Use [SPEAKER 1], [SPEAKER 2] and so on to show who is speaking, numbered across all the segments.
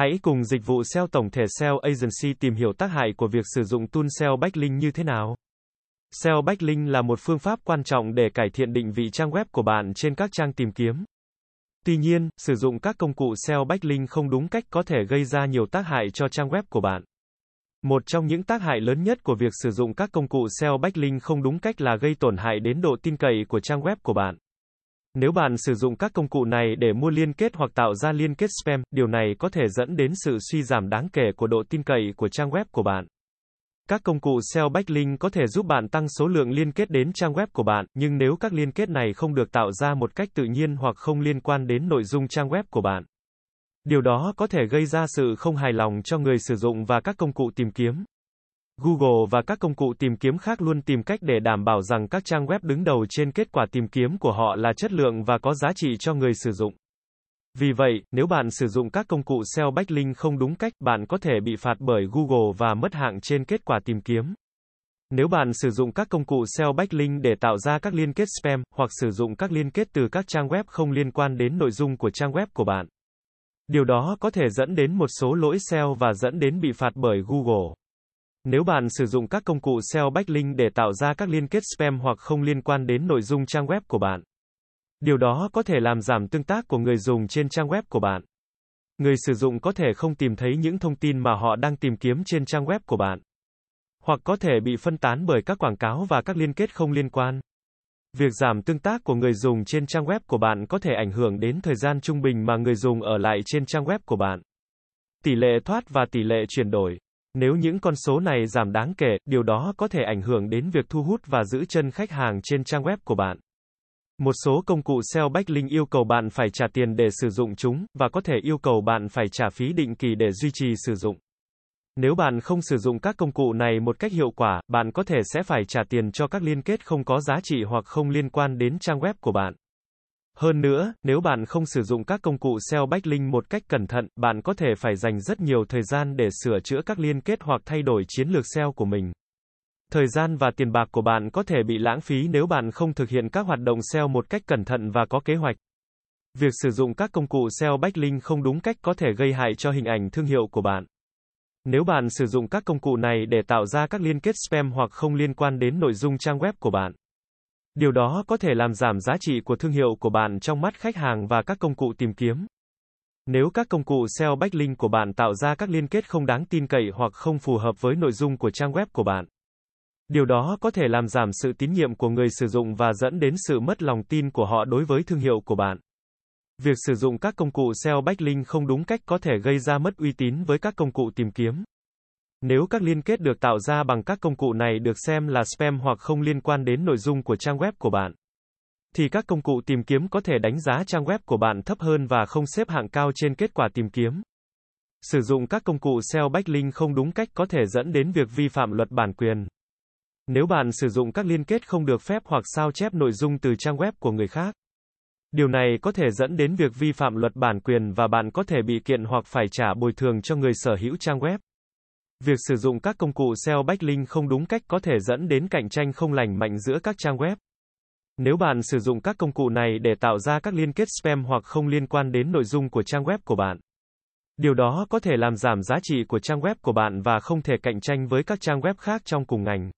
[SPEAKER 1] Hãy cùng dịch vụ SEO tổng thể SEO Agency tìm hiểu tác hại của việc sử dụng tool SEO Backlink như thế nào. SEO Backlink là một phương pháp quan trọng để cải thiện định vị trang web của bạn trên các trang tìm kiếm. Tuy nhiên, sử dụng các công cụ SEO Backlink không đúng cách có thể gây ra nhiều tác hại cho trang web của bạn. Một trong những tác hại lớn nhất của việc sử dụng các công cụ SEO Backlink không đúng cách là gây tổn hại đến độ tin cậy của trang web của bạn. Nếu bạn sử dụng các công cụ này để mua liên kết hoặc tạo ra liên kết spam, điều này có thể dẫn đến sự suy giảm đáng kể của độ tin cậy của trang web của bạn. Các công cụ SEO backlink có thể giúp bạn tăng số lượng liên kết đến trang web của bạn, nhưng nếu các liên kết này không được tạo ra một cách tự nhiên hoặc không liên quan đến nội dung trang web của bạn, điều đó có thể gây ra sự không hài lòng cho người sử dụng và các công cụ tìm kiếm. Google và các công cụ tìm kiếm khác luôn tìm cách để đảm bảo rằng các trang web đứng đầu trên kết quả tìm kiếm của họ là chất lượng và có giá trị cho người sử dụng. Vì vậy, nếu bạn sử dụng các công cụ SEO backlink không đúng cách, bạn có thể bị phạt bởi Google và mất hạng trên kết quả tìm kiếm. Nếu bạn sử dụng các công cụ SEO backlink để tạo ra các liên kết spam, hoặc sử dụng các liên kết từ các trang web không liên quan đến nội dung của trang web của bạn, điều đó có thể dẫn đến một số lỗi SEO và dẫn đến bị phạt bởi Google. Nếu bạn sử dụng các công cụ SEO backlink để tạo ra các liên kết spam hoặc không liên quan đến nội dung trang web của bạn, điều đó có thể làm giảm tương tác của người dùng trên trang web của bạn. Người sử dụng có thể không tìm thấy những thông tin mà họ đang tìm kiếm trên trang web của bạn, hoặc có thể bị phân tán bởi các quảng cáo và các liên kết không liên quan. Việc giảm tương tác của người dùng trên trang web của bạn có thể ảnh hưởng đến thời gian trung bình mà người dùng ở lại trên trang web của bạn. Tỷ lệ thoát và tỷ lệ chuyển đổi nếu những con số này giảm đáng kể, điều đó có thể ảnh hưởng đến việc thu hút và giữ chân khách hàng trên trang web của bạn. Một số công cụ SEO backlink yêu cầu bạn phải trả tiền để sử dụng chúng, và có thể yêu cầu bạn phải trả phí định kỳ để duy trì sử dụng. Nếu bạn không sử dụng các công cụ này một cách hiệu quả, bạn có thể sẽ phải trả tiền cho các liên kết không có giá trị hoặc không liên quan đến trang web của bạn. Hơn nữa, nếu bạn không sử dụng các công cụ SEO backlink một cách cẩn thận, bạn có thể phải dành rất nhiều thời gian để sửa chữa các liên kết hoặc thay đổi chiến lược SEO của mình. Thời gian và tiền bạc của bạn có thể bị lãng phí nếu bạn không thực hiện các hoạt động SEO một cách cẩn thận và có kế hoạch. Việc sử dụng các công cụ SEO backlink không đúng cách có thể gây hại cho hình ảnh thương hiệu của bạn. Nếu bạn sử dụng các công cụ này để tạo ra các liên kết spam hoặc không liên quan đến nội dung trang web của bạn, Điều đó có thể làm giảm giá trị của thương hiệu của bạn trong mắt khách hàng và các công cụ tìm kiếm. Nếu các công cụ SEO backlink của bạn tạo ra các liên kết không đáng tin cậy hoặc không phù hợp với nội dung của trang web của bạn, điều đó có thể làm giảm sự tín nhiệm của người sử dụng và dẫn đến sự mất lòng tin của họ đối với thương hiệu của bạn. Việc sử dụng các công cụ SEO backlink không đúng cách có thể gây ra mất uy tín với các công cụ tìm kiếm. Nếu các liên kết được tạo ra bằng các công cụ này được xem là spam hoặc không liên quan đến nội dung của trang web của bạn, thì các công cụ tìm kiếm có thể đánh giá trang web của bạn thấp hơn và không xếp hạng cao trên kết quả tìm kiếm. Sử dụng các công cụ SEO backlink không đúng cách có thể dẫn đến việc vi phạm luật bản quyền. Nếu bạn sử dụng các liên kết không được phép hoặc sao chép nội dung từ trang web của người khác, điều này có thể dẫn đến việc vi phạm luật bản quyền và bạn có thể bị kiện hoặc phải trả bồi thường cho người sở hữu trang web. Việc sử dụng các công cụ SEO backlink không đúng cách có thể dẫn đến cạnh tranh không lành mạnh giữa các trang web. Nếu bạn sử dụng các công cụ này để tạo ra các liên kết spam hoặc không liên quan đến nội dung của trang web của bạn, điều đó có thể làm giảm giá trị của trang web của bạn và không thể cạnh tranh với các trang web khác trong cùng ngành.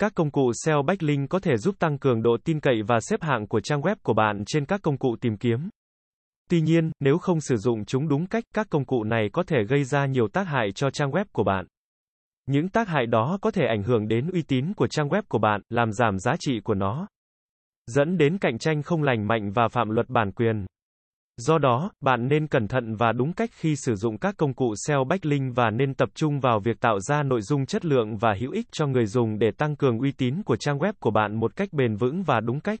[SPEAKER 1] Các công cụ SEO backlink có thể giúp tăng cường độ tin cậy và xếp hạng của trang web của bạn trên các công cụ tìm kiếm. Tuy nhiên, nếu không sử dụng chúng đúng cách, các công cụ này có thể gây ra nhiều tác hại cho trang web của bạn. Những tác hại đó có thể ảnh hưởng đến uy tín của trang web của bạn, làm giảm giá trị của nó, dẫn đến cạnh tranh không lành mạnh và phạm luật bản quyền. Do đó, bạn nên cẩn thận và đúng cách khi sử dụng các công cụ SEO backlink và nên tập trung vào việc tạo ra nội dung chất lượng và hữu ích cho người dùng để tăng cường uy tín của trang web của bạn một cách bền vững và đúng cách.